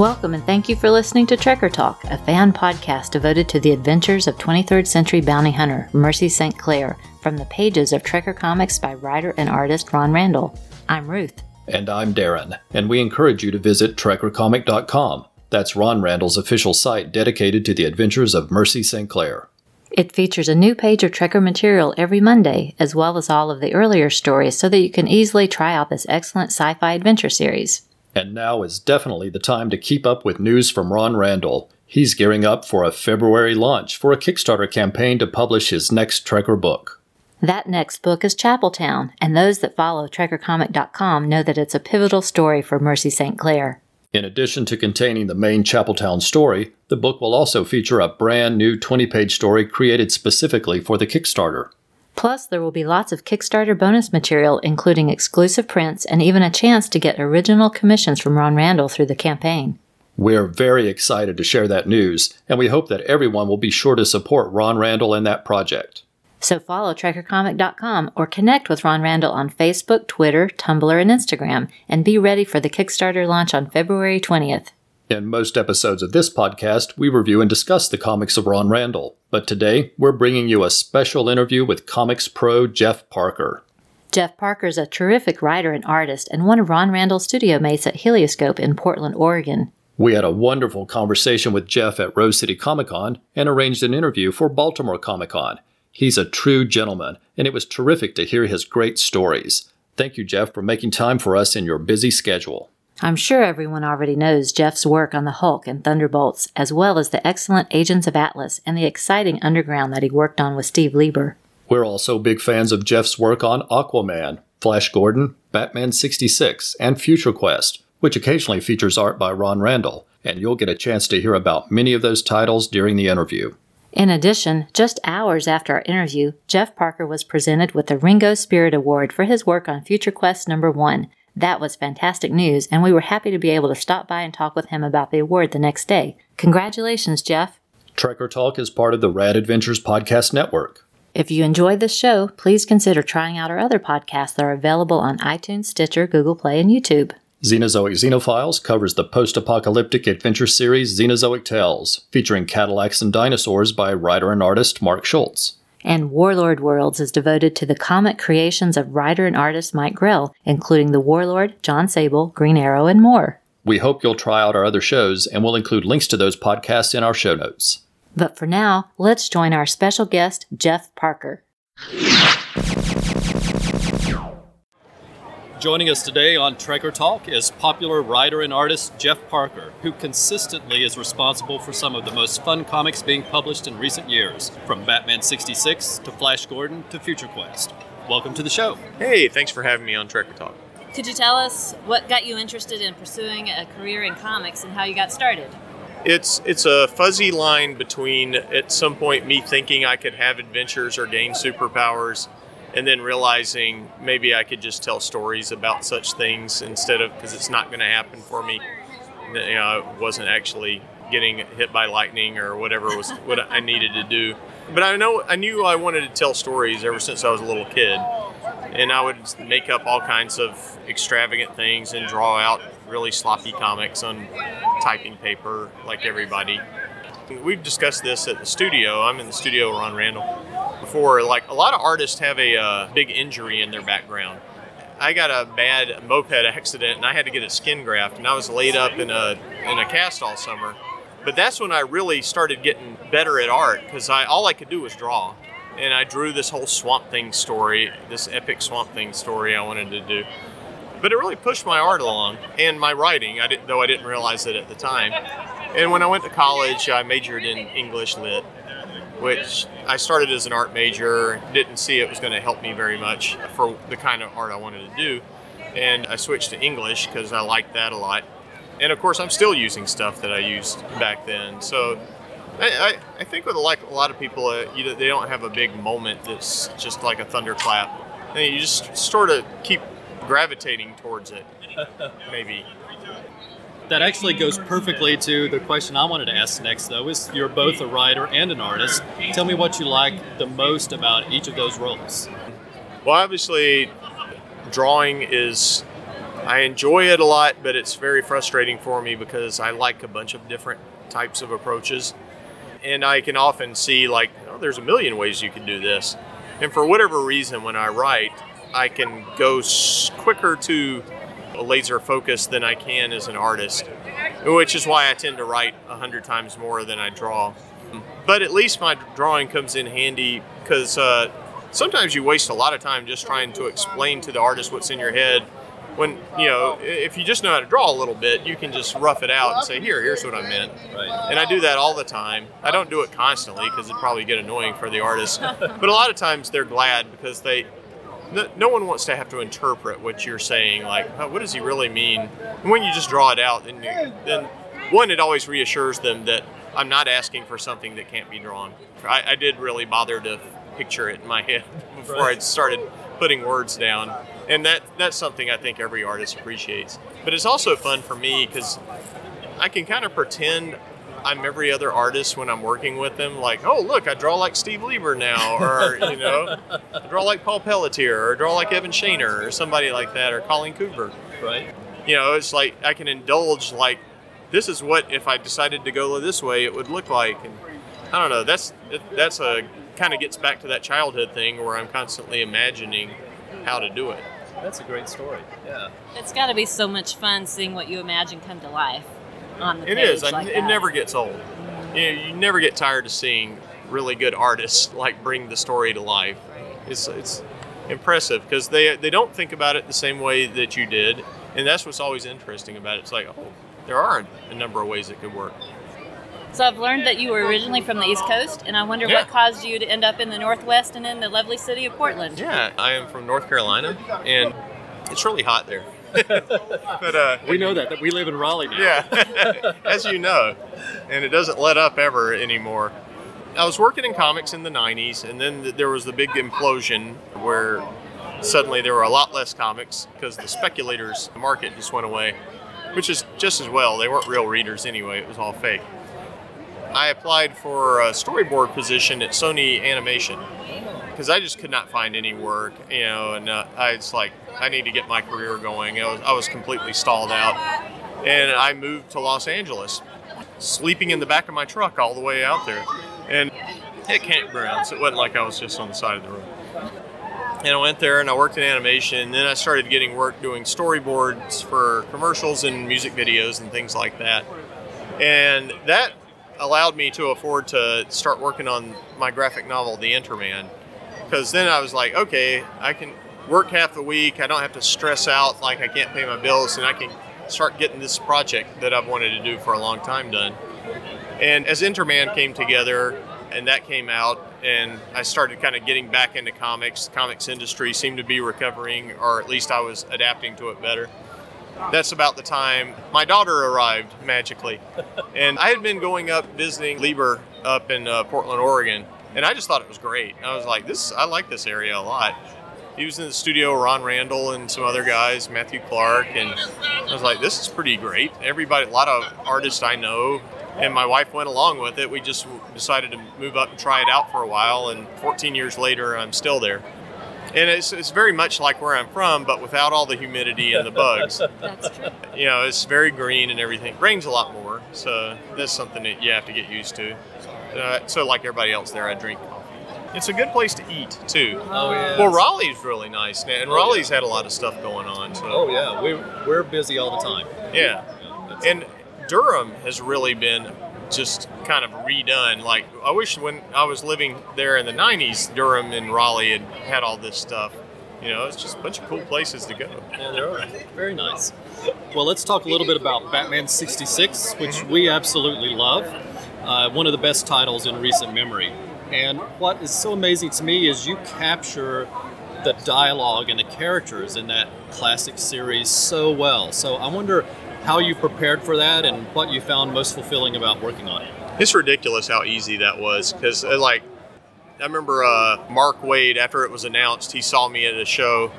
Welcome and thank you for listening to Trekker Talk, a fan podcast devoted to the adventures of 23rd century bounty hunter Mercy St. Clair from the pages of Trekker Comics by writer and artist Ron Randall. I'm Ruth. And I'm Darren, and we encourage you to visit TrekkerComic.com. That's Ron Randall's official site dedicated to the adventures of Mercy St. Clair. It features a new page of Trekker material every Monday, as well as all of the earlier stories, so that you can easily try out this excellent sci fi adventure series. And now is definitely the time to keep up with news from Ron Randall. He's gearing up for a February launch for a Kickstarter campaign to publish his next Trekker book. That next book is Chapeltown, and those that follow TrekkerComic.com know that it's a pivotal story for Mercy St. Clair. In addition to containing the main Chapeltown story, the book will also feature a brand new 20 page story created specifically for the Kickstarter. Plus, there will be lots of Kickstarter bonus material, including exclusive prints and even a chance to get original commissions from Ron Randall through the campaign. We're very excited to share that news, and we hope that everyone will be sure to support Ron Randall and that project. So follow TrekkerComic.com or connect with Ron Randall on Facebook, Twitter, Tumblr, and Instagram, and be ready for the Kickstarter launch on February 20th. In most episodes of this podcast, we review and discuss the comics of Ron Randall, but today we're bringing you a special interview with comics pro Jeff Parker. Jeff Parker is a terrific writer and artist and one of Ron Randall's studio mates at Helioscope in Portland, Oregon. We had a wonderful conversation with Jeff at Rose City Comic Con and arranged an interview for Baltimore Comic Con. He's a true gentleman, and it was terrific to hear his great stories. Thank you, Jeff, for making time for us in your busy schedule. I'm sure everyone already knows Jeff's work on the Hulk and Thunderbolts, as well as the excellent Agents of Atlas and the exciting Underground that he worked on with Steve Lieber. We're also big fans of Jeff's work on Aquaman, Flash Gordon, Batman 66, and Future Quest, which occasionally features art by Ron Randall, and you'll get a chance to hear about many of those titles during the interview. In addition, just hours after our interview, Jeff Parker was presented with the Ringo Spirit Award for his work on Future Quest number 1. That was fantastic news, and we were happy to be able to stop by and talk with him about the award the next day. Congratulations, Jeff. Trekker Talk is part of the Rad Adventures Podcast Network. If you enjoyed this show, please consider trying out our other podcasts that are available on iTunes, Stitcher, Google Play, and YouTube. Xenozoic Xenophiles covers the post apocalyptic adventure series Xenozoic Tales, featuring Cadillacs and dinosaurs by writer and artist Mark Schultz. And Warlord Worlds is devoted to the comic creations of writer and artist Mike Grell, including The Warlord, John Sable, Green Arrow, and more. We hope you'll try out our other shows, and we'll include links to those podcasts in our show notes. But for now, let's join our special guest, Jeff Parker. Joining us today on Trekker Talk is popular writer and artist Jeff Parker, who consistently is responsible for some of the most fun comics being published in recent years, from Batman 66 to Flash Gordon to Future Quest. Welcome to the show. Hey, thanks for having me on Trekker Talk. Could you tell us what got you interested in pursuing a career in comics and how you got started? It's it's a fuzzy line between at some point me thinking I could have adventures or gain superpowers and then realizing maybe I could just tell stories about such things instead of because it's not going to happen for me. You know, I wasn't actually getting hit by lightning or whatever was what I needed to do. But I know I knew I wanted to tell stories ever since I was a little kid, and I would make up all kinds of extravagant things and draw out really sloppy comics on typing paper like everybody. We've discussed this at the studio. I'm in the studio Ron Randall before. Like a lot of artists have a uh, big injury in their background. I got a bad moped accident and I had to get a skin graft, and I was laid up in a in a cast all summer. But that's when I really started getting better at art because I all I could do was draw, and I drew this whole Swamp Thing story, this epic Swamp Thing story I wanted to do. But it really pushed my art along and my writing. I didn't, though I didn't realize it at the time. And when I went to college, I majored in English lit, which I started as an art major, didn't see it was going to help me very much for the kind of art I wanted to do. And I switched to English because I liked that a lot. And of course, I'm still using stuff that I used back then. So I, I, I think with like a lot of people, uh, you, they don't have a big moment that's just like a thunderclap. And you just sort of keep gravitating towards it, maybe that actually goes perfectly to the question I wanted to ask next, though. Is you're both a writer and an artist. Tell me what you like the most about each of those roles. Well, obviously, drawing is I enjoy it a lot, but it's very frustrating for me because I like a bunch of different types of approaches. And I can often see, like, oh, there's a million ways you could do this. And for whatever reason, when I write, I can go quicker to laser focus than I can as an artist, which is why I tend to write a hundred times more than I draw. But at least my drawing comes in handy because uh, sometimes you waste a lot of time just trying to explain to the artist what's in your head. When you know, if you just know how to draw a little bit, you can just rough it out and say, "Here, here's what I meant." Right. And I do that all the time. I don't do it constantly because it'd probably get annoying for the artist. but a lot of times they're glad because they no, no one wants to have to interpret what you're saying. Like, oh, what does he really mean? And when you just draw it out, then you, then one, it always reassures them that I'm not asking for something that can't be drawn. I, I did really bother to picture it in my head before Right. I started putting words down, and that that's something I think every artist appreciates. But it's also fun for me because I can kind of pretend I'm every other artist when I'm working with them. Like, oh look, I draw like Steve Lieber now, or you know, I draw like Paul Pelletier, or draw like Evan Shaner, or somebody like that, or Colleen Coover. Right. You know, it's like I can indulge like this is what if I decided to go this way, it would look like. And I don't know. That's that's a kind of gets back to that childhood thing where I'm constantly imagining how to do it. That's a great story. Yeah. It's got to be so much fun seeing what you imagine come to life on the It page is. I- like it that. never gets old. You, know, you never get tired of seeing really good artists like bring the story to life. It's it's impressive because they they don't think about it the same way that you did, and that's what's always interesting about it. It's like oh, there are a number of ways it could work. So I've learned that you were originally from the East Coast, and I wonder Yeah. what caused you to end up in the Northwest and in the lovely city of Portland. Yeah, I am from North Carolina, and it's really hot there. But uh, We know that, that we live in Raleigh now. Yeah, as you know, and it doesn't let up ever anymore. I was working in comics in the 90s, and then th- there was the big implosion where suddenly there were a lot less comics because the speculators market just went away, which is just as well. They weren't real readers anyway, it was all fake. I applied for a storyboard position at Sony Animation because I just could not find any work, you know, and uh, I was like, I need to get my career going. I was, I was completely stalled out, and I moved to Los Angeles, sleeping in the back of my truck all the way out there, and at campgrounds. It wasn't like I was just on the side of the road. And I went there and I worked in animation. And then I started getting work doing storyboards for commercials and music videos and things like that. And that allowed me to afford to start working on my graphic novel, The Interman. Because then I was like, okay, I can work half the week. I don't have to stress out like I can't pay my bills, and I can start getting this project that I've wanted to do for a long time done. And as Interman came together and that came out, and I started kind of getting back into comics, the comics industry seemed to be recovering, or at least I was adapting to it better. That's about the time my daughter arrived magically. And I had been going up visiting Lieber up in uh, Portland, Oregon, and I just thought it was great. I was like, this, I like this area a lot. He was in the studio, Ron Randall and some other guys, Matthew Clark, and I was like, this is pretty great. Everybody, a lot of artists I know, and my wife went along with it. We just decided to move up and try it out for a while, and 14 years later, I'm still there. And it's, it's very much like where I'm from, but without all the humidity and the bugs. That's true. you know, it's very green and everything. Rains a lot more, so that's something that you have to get used to. Uh, so, like everybody else there, I drink coffee. It's a good place to eat too. Oh yeah. Well, Raleigh's really nice, and Raleigh's had a lot of stuff going on. So, Oh yeah. We we're busy all the time. yeah. Yeah, And Durham has really been just kind of redone. Like, I wish when I was living there in the 90s, Durham and Raleigh had had all this stuff. You know, it's just a bunch of cool places to go. Yeah, there are. Very nice. Well, let's talk a little bit about Batman 66, which we absolutely love. Uh, one of the best titles in recent memory. And what is so amazing to me is you capture the dialogue and the characters in that classic series so well. So I wonder how you prepared for that and what you found most fulfilling about working on it. It's ridiculous how easy that was because, like, I remember uh, Mark Waid after it was announced, he saw me at a show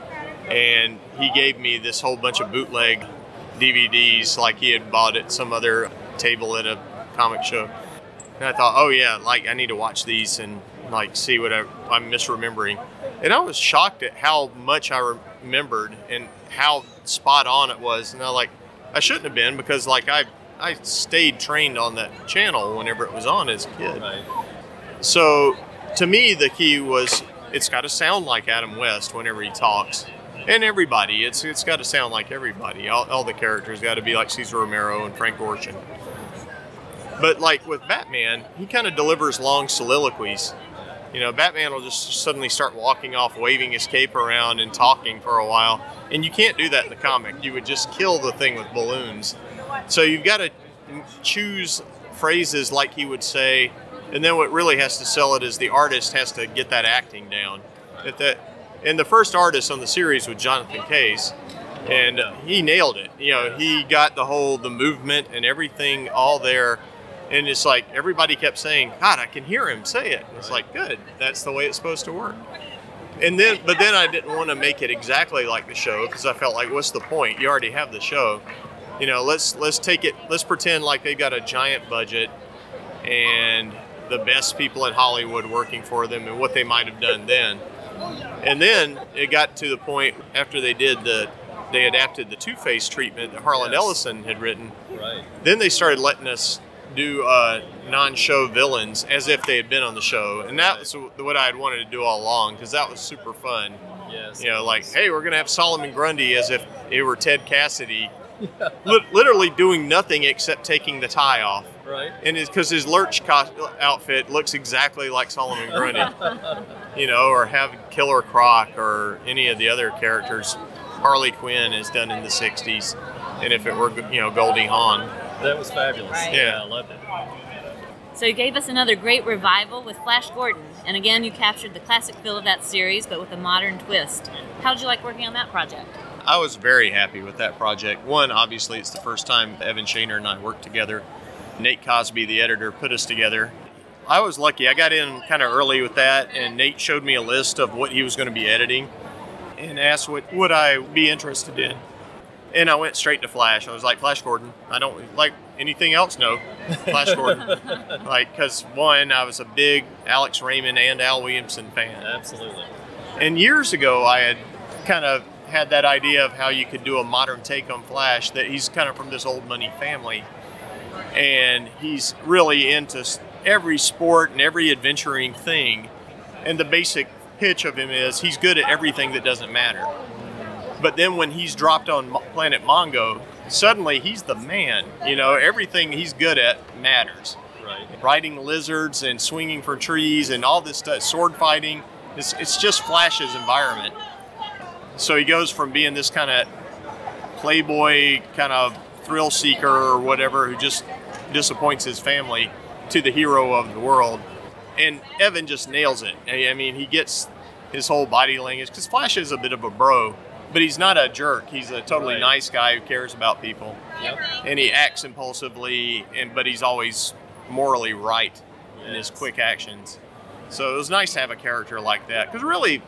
and he gave me this whole bunch of bootleg DVDs, like he had bought at some other table at a comic show. And I thought, oh yeah, like I need to watch these and like see what I, I'm misremembering. And I was shocked at how much I remembered and how spot on it was. And I like, I shouldn't have been because like I I stayed trained on that channel whenever it was on as a kid. Right. So to me, the key was it's got to sound like Adam West whenever he talks. And everybody, it's it's got to sound like everybody. All, all the characters got to be like Cesar Romero and Frank Gorshin. But like with Batman, he kind of delivers long soliloquies. You know, Batman will just suddenly start walking off, waving his cape around and talking for a while. And you can't do that in the comic. You would just kill the thing with balloons. So you've got to choose phrases like he would say, and then what really has to sell it is the artist has to get that acting down. At the, and the first artist on the series was Jonathan Case, and he nailed it. You know, he got the whole the movement and everything all there and it's like everybody kept saying, "God, I can hear him say it." It's like, good, that's the way it's supposed to work. And then, but then I didn't want to make it exactly like the show because I felt like, what's the point? You already have the show. You know, let's let's take it. Let's pretend like they've got a giant budget and the best people in Hollywood working for them and what they might have done then. And then it got to the point after they did the they adapted the Two Face treatment that Harlan Yes. Ellison had written. Right. Then they started letting us do uh, non-show villains as if they had been on the show, and that was what I had wanted to do all along because that was super fun. Yes. You know, like, hey, we're gonna have Solomon Grundy as if it were Ted Cassidy, Lit- literally doing nothing except taking the tie off, Right. and it's because his lurch co- outfit looks exactly like Solomon Grundy. you know, or have Killer Croc or any of the other characters Harley Quinn is done in the '60s, and if it were you know Goldie Hawn. That was fabulous. Right. Yeah. I loved it. So you gave us another great revival with Flash Gordon, and again you captured the classic feel of that series, but with a modern twist. How did you like working on that project? I was very happy with that project. One, obviously, it's the first time Evan Shaner and I worked together. Nate Cosby, the editor, put us together. I was lucky. I got in kind of early with that, and Nate showed me a list of what he was going to be editing and asked what would I be interested in. And I went straight to Flash. I was like, Flash Gordon. I don't like anything else. No, Flash Gordon. like, because one, I was a big Alex Raymond and Al Williamson fan. Absolutely. And years ago, I had kind of had that idea of how you could do a modern take on Flash. That he's kind of from this old money family, and he's really into every sport and every adventuring thing. And the basic pitch of him is he's good at everything that doesn't matter. But then when he's dropped on Planet Mongo, suddenly he's the man. You know, everything he's good at matters Right. riding lizards and swinging for trees and all this stuff, sword fighting. It's, it's just Flash's environment. So he goes from being this kind of playboy, kind of thrill seeker or whatever who just disappoints his family to the hero of the world. And Evan just nails it. I I mean, he gets his whole body language because Flash is a bit of a bro, but he's not a jerk. He's a totally Right. nice guy who cares about people. Yep. and he acts impulsively and but he's always morally right in his quick actions. So it was nice to have a character like that because really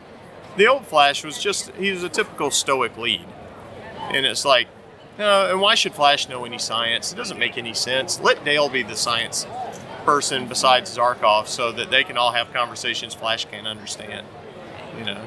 the old flash was just he was a typical stoic lead. And it's like uh, and why should flash know any science? It doesn't make any sense. Let dale be the science person besides zarkov so that they can all have conversations flash can't understand you know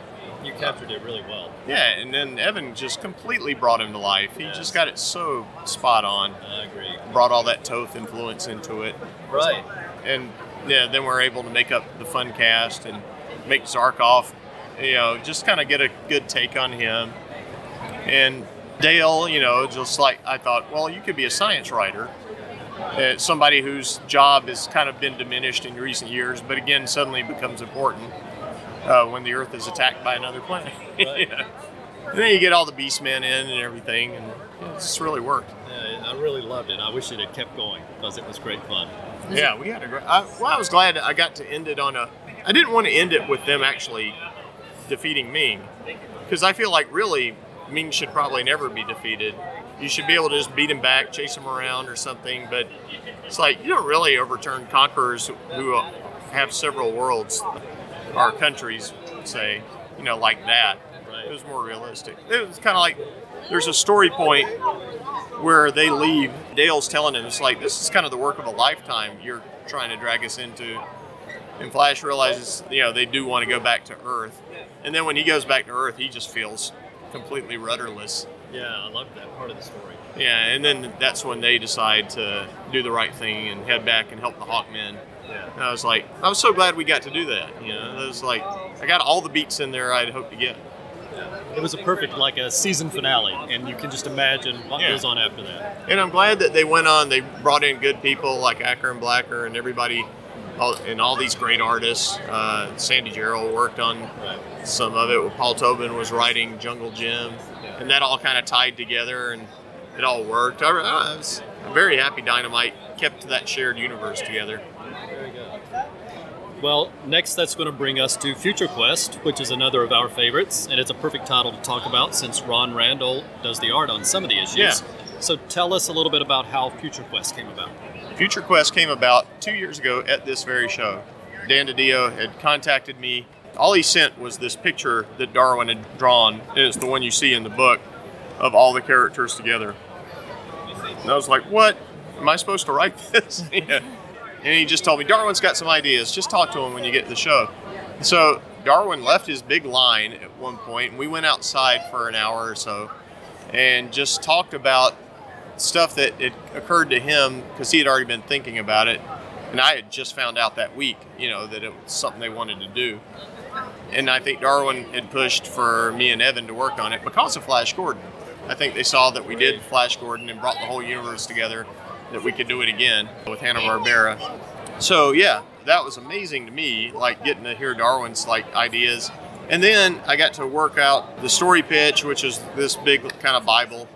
captured it really well. yeah and then evan just completely brought him to life he Yes. just got it so spot on I agree. brought all that Toth influence into it. Right. And yeah, then we're able to make up the fun cast and make Zarkov, you know, just kind of get a good take on him. And Dale, you know, just like I thought, well, you could be a science writer. Uh, somebody whose job has kind of been diminished in recent years, but again, suddenly becomes important uh, when the Earth is attacked by another planet. Yeah. And then you get all the Beastmen in and everything, and yeah, it just really worked. Yeah, I really loved it. I wish it had kept going because it was great fun. Yeah, we had a great. I, well, I was glad I got to end it on a. I didn't want to end it with them actually defeating Ming, because I feel like really Ming should probably never be defeated. You should be able to just beat him back, chase him around or something. But it's like you don't really overturn conquerors who have several worlds or countries, say, you know, like that. Right. It was more realistic. It was kind of like there's a story point where they leave. Dale's telling him, it's like, this is kind of the work of a lifetime you're trying to drag us into. And Flash realizes, you know, they do want to go back to Earth. And then when he goes back to Earth, he just feels completely rudderless. Yeah, I love that part of the story. Yeah, and then that's when they decide to do the right thing and head back and help the Hawkmen. Yeah. And I was like, I was so glad we got to do that. You know, it was like I got all the beats in there I'd hoped to get. Yeah. It was a perfect like a season finale, and you can just imagine what Yeah. goes on after that. And I'm glad that they went on. They brought in good people like Acker and Blacker and everybody, all, and all these great artists. Uh, Sandy Jarrell worked on Right. some of it. Paul Tobin was writing Jungle Jim, Yeah. and that all kind of tied together, and it all worked. I, I was I'm very happy Dynamite kept that shared universe together. Very good. Well, next that's going to bring us to Future Quest, which is another of our favorites, and it's a perfect title to talk about since Ron Randall does the art on some of the issues. Yeah. So tell us a little bit about how Future Quest came about. Future Quest came about two years ago at this very show. Dan DiDio had contacted me. All he sent was this picture that Darwin had drawn. and It's the one you see in the book of all the characters together. And I was like, what? Am I supposed to write this? yeah. And he just told me, Darwin's got some ideas. Just talk to him when you get to the show. So Darwin left his big line at one point, and we went outside for an hour or so and just talked about stuff that it occurred to him because he had already been thinking about it, and I had just found out that week, you know, that it was something they wanted to do. And I think Darwin had pushed for me and Evan to work on it because of Flash Gordon. I think they saw that we did Flash Gordon and brought the whole universe together, that we could do it again with Hanna Barbera. So yeah, that was amazing to me, like getting to hear Darwin's like ideas. And then I got to work out the story pitch, which is this big kind of Bible,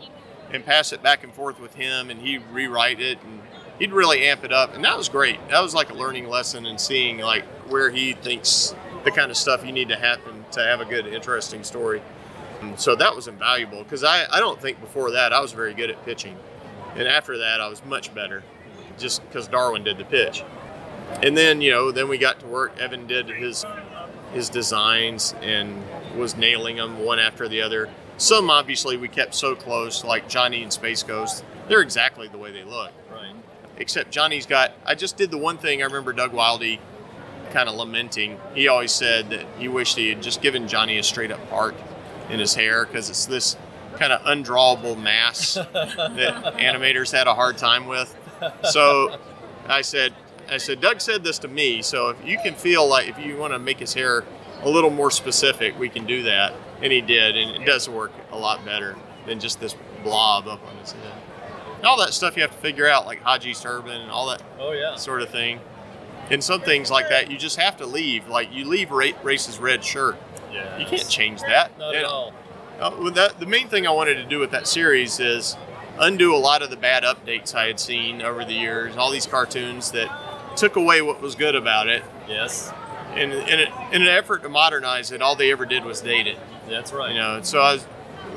and pass it back and forth with him, and he'd rewrite it, and he'd really amp it up, and that was great. That was like a learning lesson and seeing like where he thinks the kind of stuff you need to happen to have a good, interesting story. And so that was invaluable because I, I don't think before that I was very good at pitching, and after that I was much better, just because Darwin did the pitch. And then you know then we got to work. Evan did his his designs and was nailing them one after the other. Some obviously we kept so close, like Johnny and Space Ghost. They're exactly the way they look. Right. Except Johnny's got. I just did the one thing I remember Doug Wildey kind of lamenting. He always said that he wished he had just given Johnny a straight up part in his hair because it's this kind of undrawable mass that animators had a hard time with. So I said, I said, Doug said this to me. So if you can feel like if you want to make his hair a little more specific, we can do that. And he did, and it does work a lot better than just this blob up on his head. And all that stuff you have to figure out, like Haji's turban and all that Oh yeah. sort of thing. And some things like that, you just have to leave. Like you leave Ra- Race's red shirt. Yeah. You can't change that. Not at all. Uh, that, the main thing I wanted to do with that series is undo a lot of the bad updates I had seen over the years. All these cartoons that took away what was good about it. Yes. And in, a, in an effort to modernize it, all they ever did was date it. That's right. You know, so I was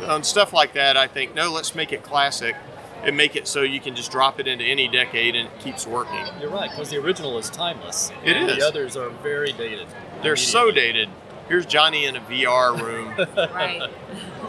on stuff like that. I think no, let's make it classic and make it so you can just drop it into any decade and it keeps working. You're right, because the original is timeless. It and is. The others are very dated. They're so dated. Here's Johnny in a VR room. Right.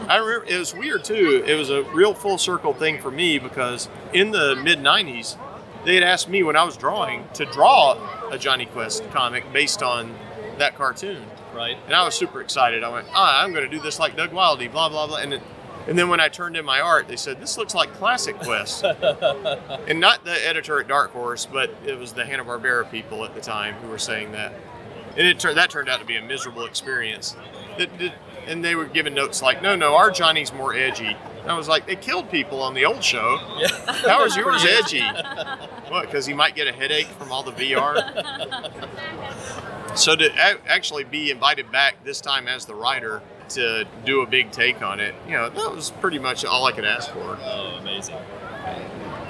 I remember it was weird too. It was a real full circle thing for me because in the mid '90s, they had asked me when I was drawing to draw a Jonny Quest comic based on that cartoon, Right. and I was super excited. I went, "Ah, I'm going to do this like Doug Wildey, blah blah blah," and it, and then when I turned in my art, they said this looks like classic Quest, and not the editor at Dark Horse, but it was the Hanna Barbera people at the time who were saying that, and it turned that turned out to be a miserable experience. That- that- and they were giving notes like, "No, no, our Johnny's more edgy." And I was like, "They killed people on the old show. Yeah. How is yours edgy? what? Because he might get a headache from all the VR." so to a- actually be invited back this time as the writer to do a big take on it, you know, that was pretty much all I could ask for. Oh, amazing.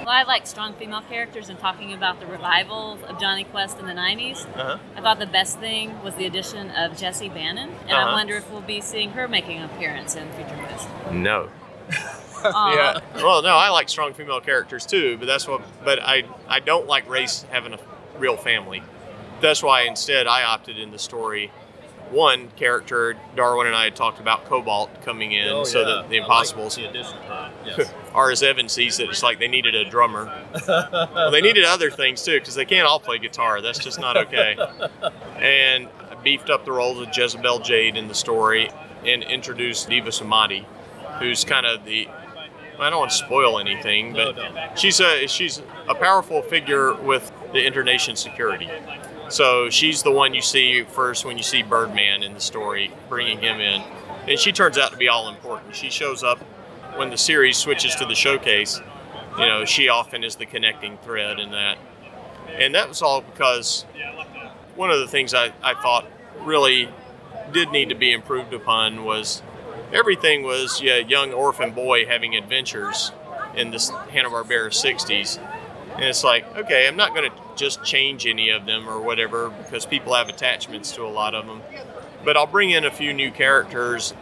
Well, I like strong female characters and talking about the revival of Jonny Quest in the 90s. Uh-huh. I thought the best thing was the addition of Jessie Bannon, and I Uh-huh. wonder if we'll be seeing her making an appearance in Future movies. No. Aw. Yeah. Well, no, I like strong female characters too, but that's what. But I I don't like race having a real family. That's why instead I opted in the story. One character, Darwin and I had talked about Cobalt coming in, Oh, so yeah. that the I like Impossibles. the that. Yes. or as Evan sees it, it's like they needed a drummer. well, they needed other things too, because they can't all play guitar. That's just not okay. and I beefed up the roles of Jezebel Jade in the story and introduced Deva Sumadi. who's kind of the I don't want to spoil anything, but no. she's a she's a powerful figure with the internation security. So she's the one you see first when you see Birdman in the story, bringing him in, and she turns out to be all important. She shows up when the series switches to the showcase. You know, she often is the connecting thread in that, and that was all because one of the things I, I thought really did need to be improved upon was everything was yeah, young orphan boy having adventures in this Hanna-Barbera 60s. And it's like, okay, I'm not going to just change any of them or whatever because people have attachments to a lot of them. But I'll bring in a few new characters.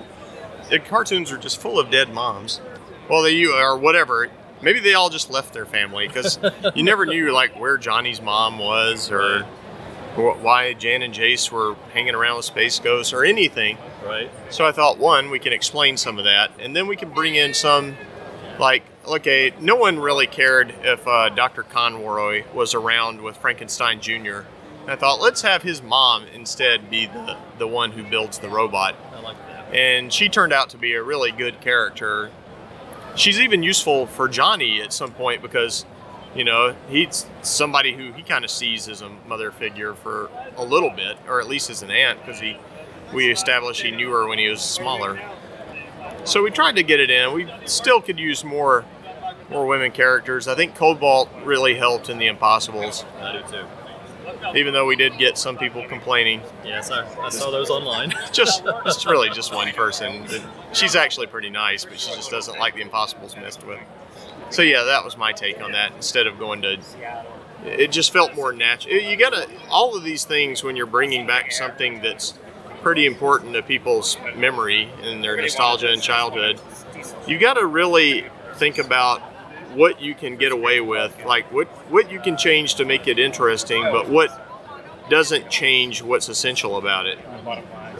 The cartoons are just full of dead moms. Well, they you or whatever. Maybe they all just left their family because you never knew like where Johnny's mom was or why Jan and Jace were hanging around with Space Ghost or anything. Right. So I thought, one, we can explain some of that, and then we can bring in some, like, okay, no one really cared if uh, Dr. Conroy was around with Frankenstein Jr. And I thought, let's have his mom instead be the, the one who builds the robot. I like that. And she turned out to be a really good character. She's even useful for Johnny at some point because, you know, he's somebody who he kind of sees as a mother figure for a little bit, or at least as an aunt, because he we established he knew her when he was smaller. So we tried to get it in. We still could use more more women characters. I think Cobalt really helped in the Impossibles, I do too. even though we did get some people complaining. Yes, I, I saw those online. Just it's really just one person. She's actually pretty nice, but she just doesn't like the Impossibles messed with. So yeah, that was my take on that. Instead of going to, it just felt more natural. You gotta all of these things when you're bringing back something that's pretty important to people's memory and their nostalgia and childhood. You got to really think about what you can get away with, like what what you can change to make it interesting, but what doesn't change what's essential about it.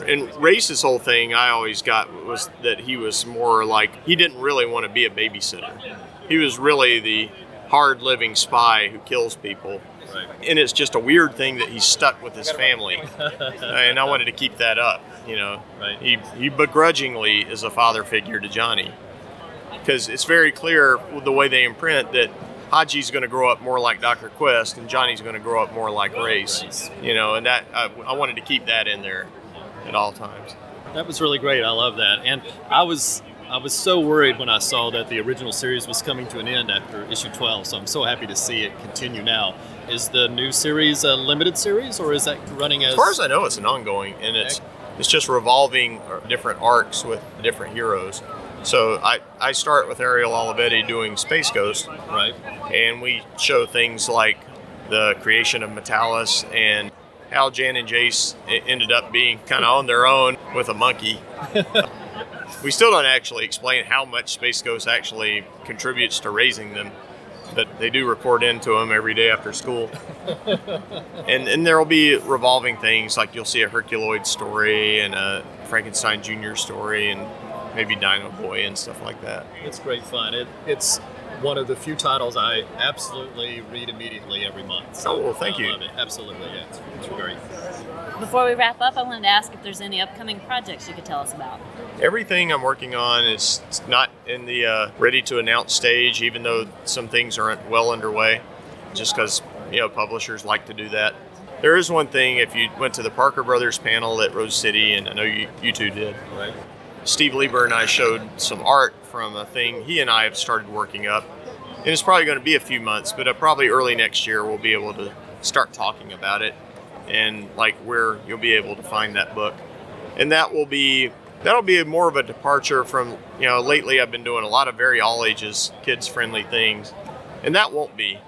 And Race's whole thing I always got was that he was more like he didn't really want to be a babysitter. He was really the hard living spy who kills people. And it's just a weird thing that he's stuck with his family. and I wanted to keep that up, you know. Right. He he begrudgingly is a father figure to Johnny. Because it's very clear with the way they imprint that Haji's going to grow up more like Dr. Quest and Johnny's going to grow up more like Race. Race. You know, and that I, I wanted to keep that in there at all times. That was really great. I love that. And I was I was so worried when I saw that the original series was coming to an end after issue 12. So I'm so happy to see it continue now. Is the new series a limited series or is that running as As far as I know, it's an ongoing, and it's it's just revolving uh, different arcs with different heroes. So I, I start with Ariel Olivetti doing Space Ghost, right? and we show things like the creation of Metalis and how Jan and Jace ended up being kind of on their own with a monkey. we still don't actually explain how much Space Ghost actually contributes to raising them, but they do report into them every day after school. and and there will be revolving things like you'll see a Herculoid story and a Frankenstein Jr. story and maybe Dino Boy and stuff like that. It's great fun. It, it's one of the few titles I absolutely read immediately every month. So Oh, well, thank I you. Love it. Absolutely, yeah. It's, it's great. Before we wrap up, I wanted to ask if there's any upcoming projects you could tell us about. Everything I'm working on is not in the uh, ready to announce stage, even though some things aren't well underway, just because you know publishers like to do that. There is one thing if you went to the Parker Brothers panel at Rose City, and I know you, you two did. Right. Steve Lieber and I showed some art from a thing he and I have started working up. And it's probably going to be a few months, but uh, probably early next year we'll be able to start talking about it and like where you'll be able to find that book. And that will be that'll be more of a departure from you know lately I've been doing a lot of very all ages kids friendly things, and that won't be.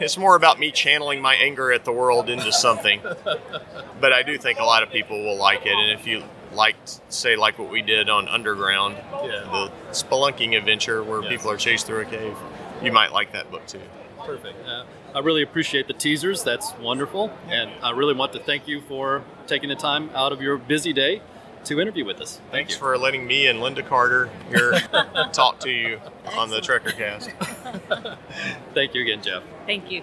It's more about me channeling my anger at the world into something. but I do think a lot of people will like it, and if you like, say, like what we did on Underground, Yeah. the spelunking adventure where Yes. people are chased through a cave, you might like that book too. Perfect. Uh, I really appreciate the teasers. That's wonderful. And I really want to thank you for taking the time out of your busy day to interview with us. Thank Thanks you. for letting me and Lynda Carter here talk to you on the Trekker Cast. Thank you again, Jeff. Thank you.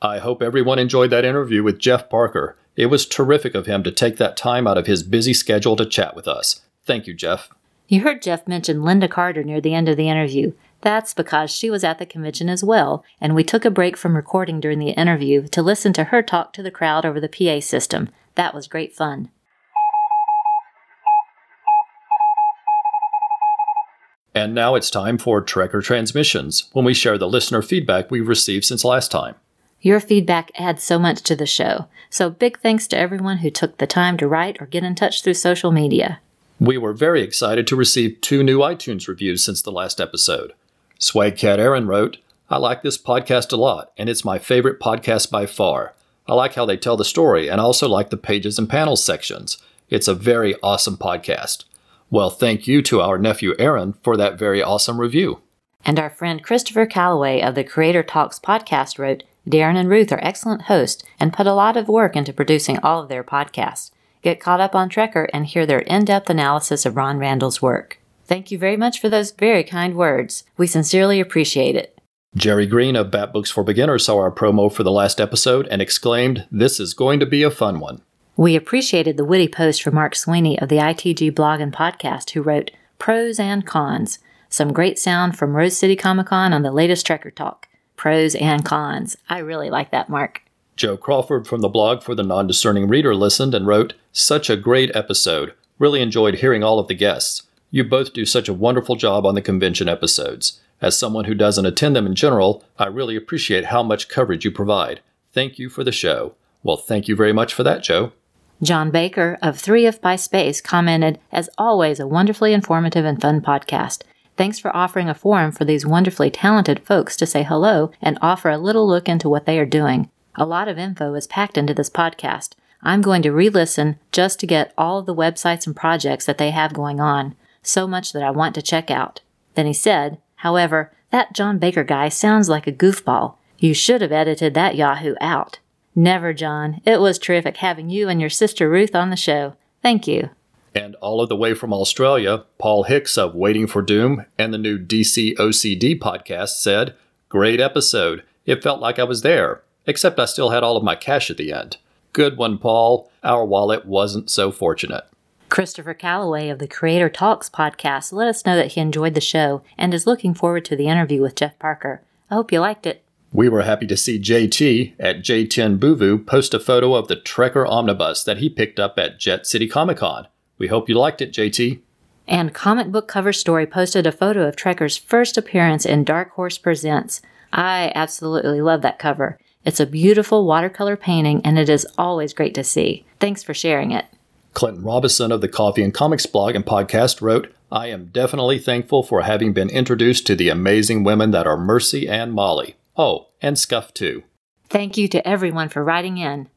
I hope everyone enjoyed that interview with Jeff Parker. It was terrific of him to take that time out of his busy schedule to chat with us. Thank you, Jeff. You heard Jeff mention Lynda Carter near the end of the interview. That's because she was at the convention as well, and we took a break from recording during the interview to listen to her talk to the crowd over the PA system. That was great fun. And now it's time for Trekker Transmissions, when we share the listener feedback we've received since last time. Your feedback adds so much to the show, so big thanks to everyone who took the time to write or get in touch through social media. We were very excited to receive two new iTunes reviews since the last episode. Swagcat Aaron wrote, I like this podcast a lot, and it's my favorite podcast by far. I like how they tell the story and also like the pages and panels sections. It's a very awesome podcast. Well, thank you to our nephew Aaron for that very awesome review. And our friend Christopher Calloway of the Creator Talks podcast wrote, Darren and Ruth are excellent hosts and put a lot of work into producing all of their podcasts. Get caught up on Trekker and hear their in depth analysis of Ron Randall's work. Thank you very much for those very kind words. We sincerely appreciate it. Jerry Green of Bat Books for Beginners saw our promo for the last episode and exclaimed, This is going to be a fun one. We appreciated the witty post from Mark Sweeney of the ITG blog and podcast, who wrote, Pros and cons. Some great sound from Rose City Comic Con on the latest Trekker Talk. Pros and cons. I really like that, Mark. Joe Crawford from the blog for the non discerning reader listened and wrote, Such a great episode. Really enjoyed hearing all of the guests. You both do such a wonderful job on the convention episodes. As someone who doesn't attend them in general, I really appreciate how much coverage you provide. Thank you for the show. Well, thank you very much for that, Joe. John Baker of 3F by Space commented, as always, a wonderfully informative and fun podcast. Thanks for offering a forum for these wonderfully talented folks to say hello and offer a little look into what they are doing. A lot of info is packed into this podcast. I'm going to re listen just to get all of the websites and projects that they have going on so much that I want to check out. Then he said, However, that John Baker guy sounds like a goofball. You should have edited that Yahoo out. Never, John. It was terrific having you and your sister Ruth on the show. Thank you. And all of the way from Australia, Paul Hicks of Waiting for Doom and the new DC OCD podcast said, Great episode. It felt like I was there, except I still had all of my cash at the end. Good one, Paul. Our wallet wasn't so fortunate. Christopher Calloway of the Creator Talks podcast let us know that he enjoyed the show and is looking forward to the interview with Jeff Parker. I hope you liked it. We were happy to see JT at J10 Buvu post a photo of the Trekker omnibus that he picked up at Jet City Comic Con. We hope you liked it, JT. And Comic Book Cover Story posted a photo of Trekker's first appearance in Dark Horse Presents. I absolutely love that cover. It's a beautiful watercolor painting, and it is always great to see. Thanks for sharing it. Clinton Robinson of the Coffee and Comics blog and podcast wrote, I am definitely thankful for having been introduced to the amazing women that are Mercy and Molly. Oh, and Scuff too. Thank you to everyone for writing in.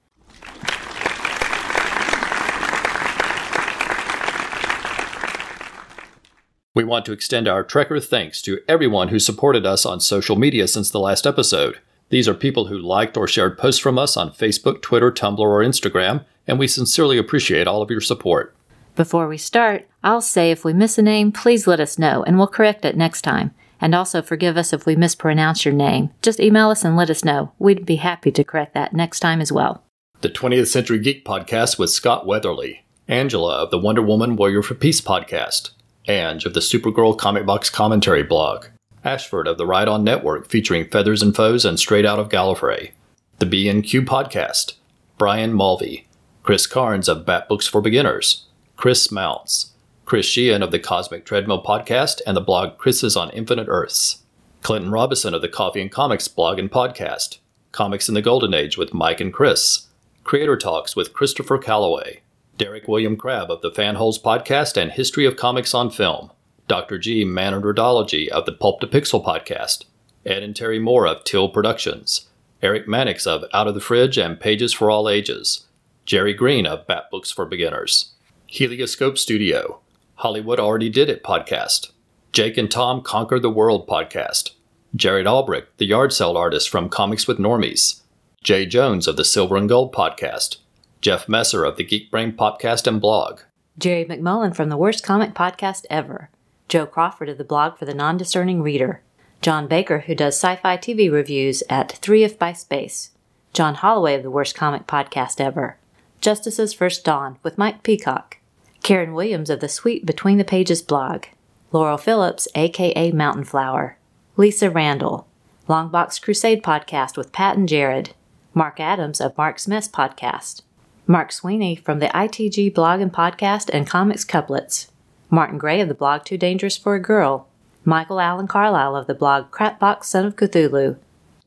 We want to extend our Trekker thanks to everyone who supported us on social media since the last episode. These are people who liked or shared posts from us on Facebook, Twitter, Tumblr, or Instagram, and we sincerely appreciate all of your support. Before we start, I'll say if we miss a name, please let us know and we'll correct it next time. And also forgive us if we mispronounce your name. Just email us and let us know. We'd be happy to correct that next time as well. The 20th Century Geek Podcast with Scott Weatherly, Angela of the Wonder Woman Warrior for Peace podcast, Ange of the Supergirl Comic Box Commentary blog, Ashford of the Ride On Network featuring Feathers and Foes and Straight Out of Gallifrey, the B&Q Podcast, Brian Mulvey, Chris Carnes of Bat Books for Beginners, Chris Mounts, Chris Sheehan of the Cosmic Treadmill Podcast and the blog Chris's on Infinite Earths, Clinton Robinson of the Coffee and Comics blog and podcast, Comics in the Golden Age with Mike and Chris, Creator Talks with Christopher Calloway, Derek William Crabb of the Fanholes Podcast and History of Comics on Film, Dr. G. Manardology of the Pulp to Pixel podcast, Ed and Terry Moore of Till Productions, Eric Mannix of Out of the Fridge and Pages for All Ages, Jerry Green of Bat Books for Beginners, Helioscope Studio, Hollywood Already Did It podcast, Jake and Tom Conquer the World podcast, Jared Albrick, the yard sale artist from Comics with Normies, Jay Jones of the Silver and Gold podcast, Jeff Messer of the Geek Brain podcast and blog, Jerry McMullen from the Worst Comic Podcast Ever, Joe Crawford of the blog for the Non Discerning Reader, John Baker, who does sci fi TV reviews at 3F by Space, John Holloway of the Worst Comic Podcast Ever, Justice's First Dawn with Mike Peacock, Karen Williams of the Sweet Between the Pages blog, Laurel Phillips, aka Mountain Flower, Lisa Randall, Longbox Crusade podcast with Pat and Jared, Mark Adams of Mark's Mess podcast, Mark Sweeney from the ITG blog and podcast and comics couplets, Martin Gray of the blog Too Dangerous for a Girl, Michael Allen Carlisle of the blog Crapbox Son of Cthulhu,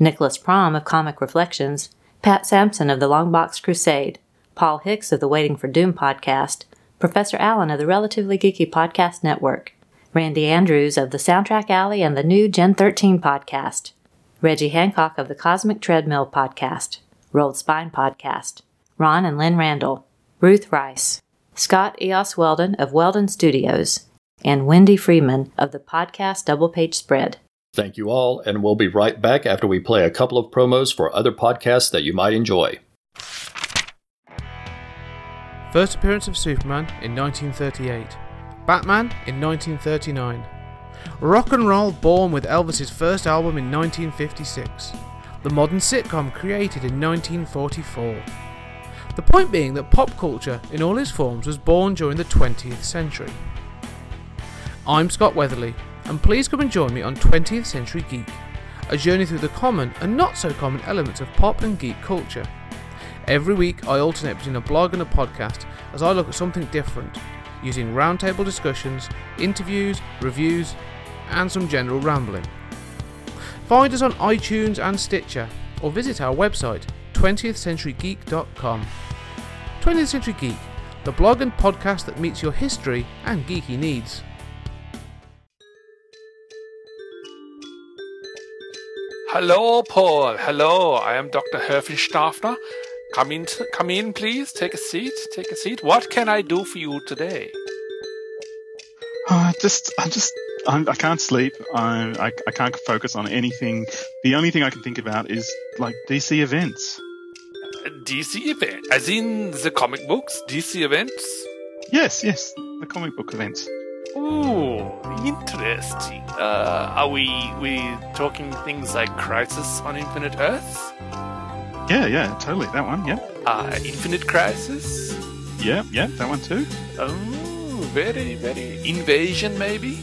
Nicholas Prom of Comic Reflections, Pat Sampson of the Longbox Crusade, Paul Hicks of the Waiting for Doom podcast, Professor Allen of the Relatively Geeky Podcast Network, Randy Andrews of the Soundtrack Alley and the new Gen 13 podcast, Reggie Hancock of the Cosmic Treadmill podcast, Rolled Spine podcast, Ron and Lynn Randall, Ruth Rice, Scott Eos Weldon of Weldon Studios, and Wendy Freeman of the podcast Double Page Spread. Thank you all, and we'll be right back after we play a couple of promos for other podcasts that you might enjoy. First appearance of Superman in 1938, Batman in 1939, rock and roll born with Elvis's first album in 1956, the modern sitcom created in 1944. The point being that pop culture in all its forms was born during the 20th century. I'm Scott Weatherly, and please come and join me on 20th Century Geek, a journey through the common and not so common elements of pop and geek culture. Every week, I alternate between a blog and a podcast as I look at something different, using roundtable discussions, interviews, reviews, and some general rambling. Find us on iTunes and Stitcher, or visit our website, 20thcenturygeek.com. 20th Century Geek, the blog and podcast that meets your history and geeky needs. Hello, Paul. Hello, I am Dr. Herfenstaffner. Come in, come in, please. Take a seat. Take a seat. What can I do for you today? Uh, just, I just, I'm, I can't sleep. I, I, I can't focus on anything. The only thing I can think about is like DC events. DC event, as in the comic books. DC events. Yes, yes, the comic book events. Ooh, interesting. Uh, are we we talking things like Crisis on Infinite Earths? Yeah, yeah, totally. That one. Yeah, Uh, Infinite Crisis? yeah, yeah. That one too. Oh, very, very. Invasion, maybe?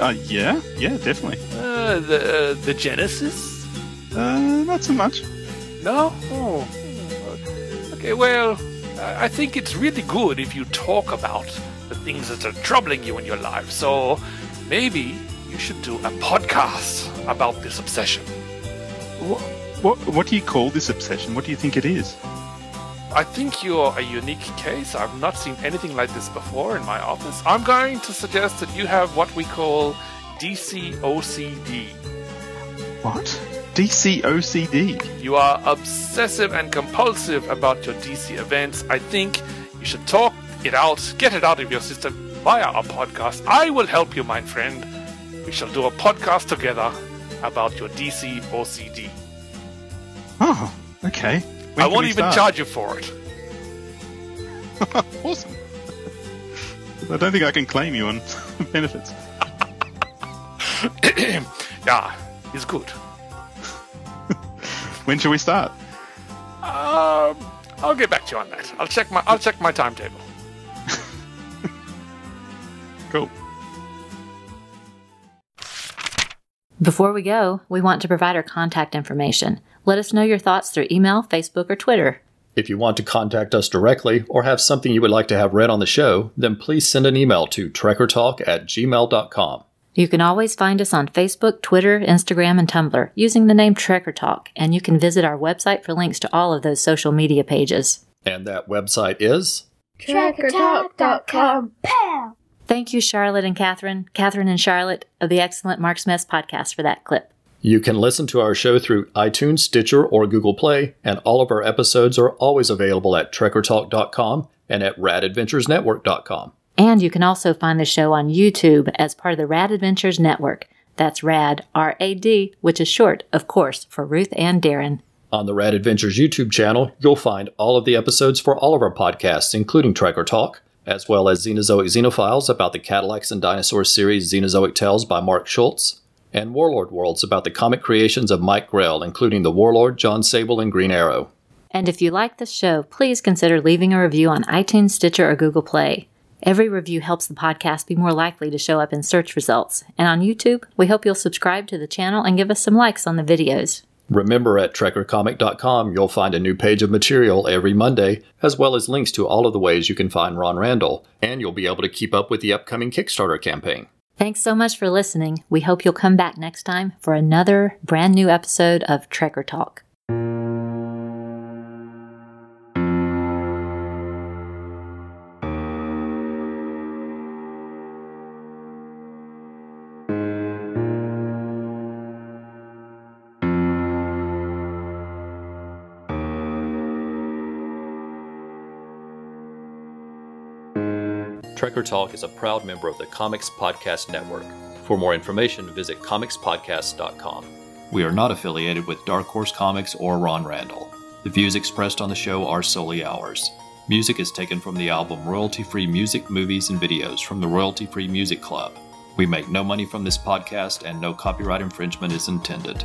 Uh, yeah, yeah, definitely. Uh, the, uh, the Genesis? Uh, not so much. No? Oh. Okay, well, I I think it's really good if you talk about the things that are troubling you in your life. So maybe you should do a podcast about this obsession. What, what, what do you call this obsession? What do you think it is? I think you're a unique case. I've not seen anything like this before in my office. I'm going to suggest that you have what we call DCOCD. What? DCOCD. You are obsessive and compulsive about your DC events. I think you should talk it out, get it out of your system via our podcast. I will help you, my friend. We shall do a podcast together about your DC OCD. Oh, ah, okay. When I won't even start? charge you for it. awesome. I don't think I can claim you on benefits. yeah, it's good. When shall we start? Um, I'll get back to you on that. I'll check my I'll check my timetable. Cool. Before we go, we want to provide our contact information. Let us know your thoughts through email, Facebook, or Twitter. If you want to contact us directly or have something you would like to have read on the show, then please send an email to trekkertalk at gmail.com. You can always find us on Facebook, Twitter, Instagram, and Tumblr using the name Trekker Talk, and you can visit our website for links to all of those social media pages. And that website is Trekkertalk.com. Pow! Thank you, Charlotte and Catherine, Catherine and Charlotte of the excellent Mark's Mess podcast for that clip. You can listen to our show through iTunes, Stitcher, or Google Play, and all of our episodes are always available at trekkertalk.com and at radadventuresnetwork.com. And you can also find the show on YouTube as part of the Rad Adventures Network. That's RAD, R A D, which is short, of course, for Ruth and Darren. On the Rad Adventures YouTube channel, you'll find all of the episodes for all of our podcasts, including Trekker Talk, as well as Xenozoic Xenophiles about the Cadillacs and Dinosaurs series Xenozoic Tales by Mark Schultz, and Warlord Worlds about the comic creations of Mike Grell, including the Warlord, Jon Sable, and Green Arrow. And if you like this show, please consider leaving a review on iTunes, Stitcher, or Google Play. Every review helps the podcast be more likely to show up in search results. And on YouTube, we hope you'll subscribe to the channel and give us some likes on the videos. Remember, at TrekkerComic.com, you'll find a new page of material every Monday, as well as links to all of the ways you can find Ron Randall, and you'll be able to keep up with the upcoming Kickstarter campaign. Thanks so much for listening. We hope you'll come back next time for another brand new episode of Trekker Talk. Trekker Talk is a proud member of the Comics Podcast Network. For more information, visit comicspodcast.com. We are not affiliated with Dark Horse Comics or Ron Randall. The views expressed on the show are solely ours. Music is taken from the album Royalty Free Music, Movies, and Videos from the Royalty Free Music Club. We make no money from this podcast and no copyright infringement is intended.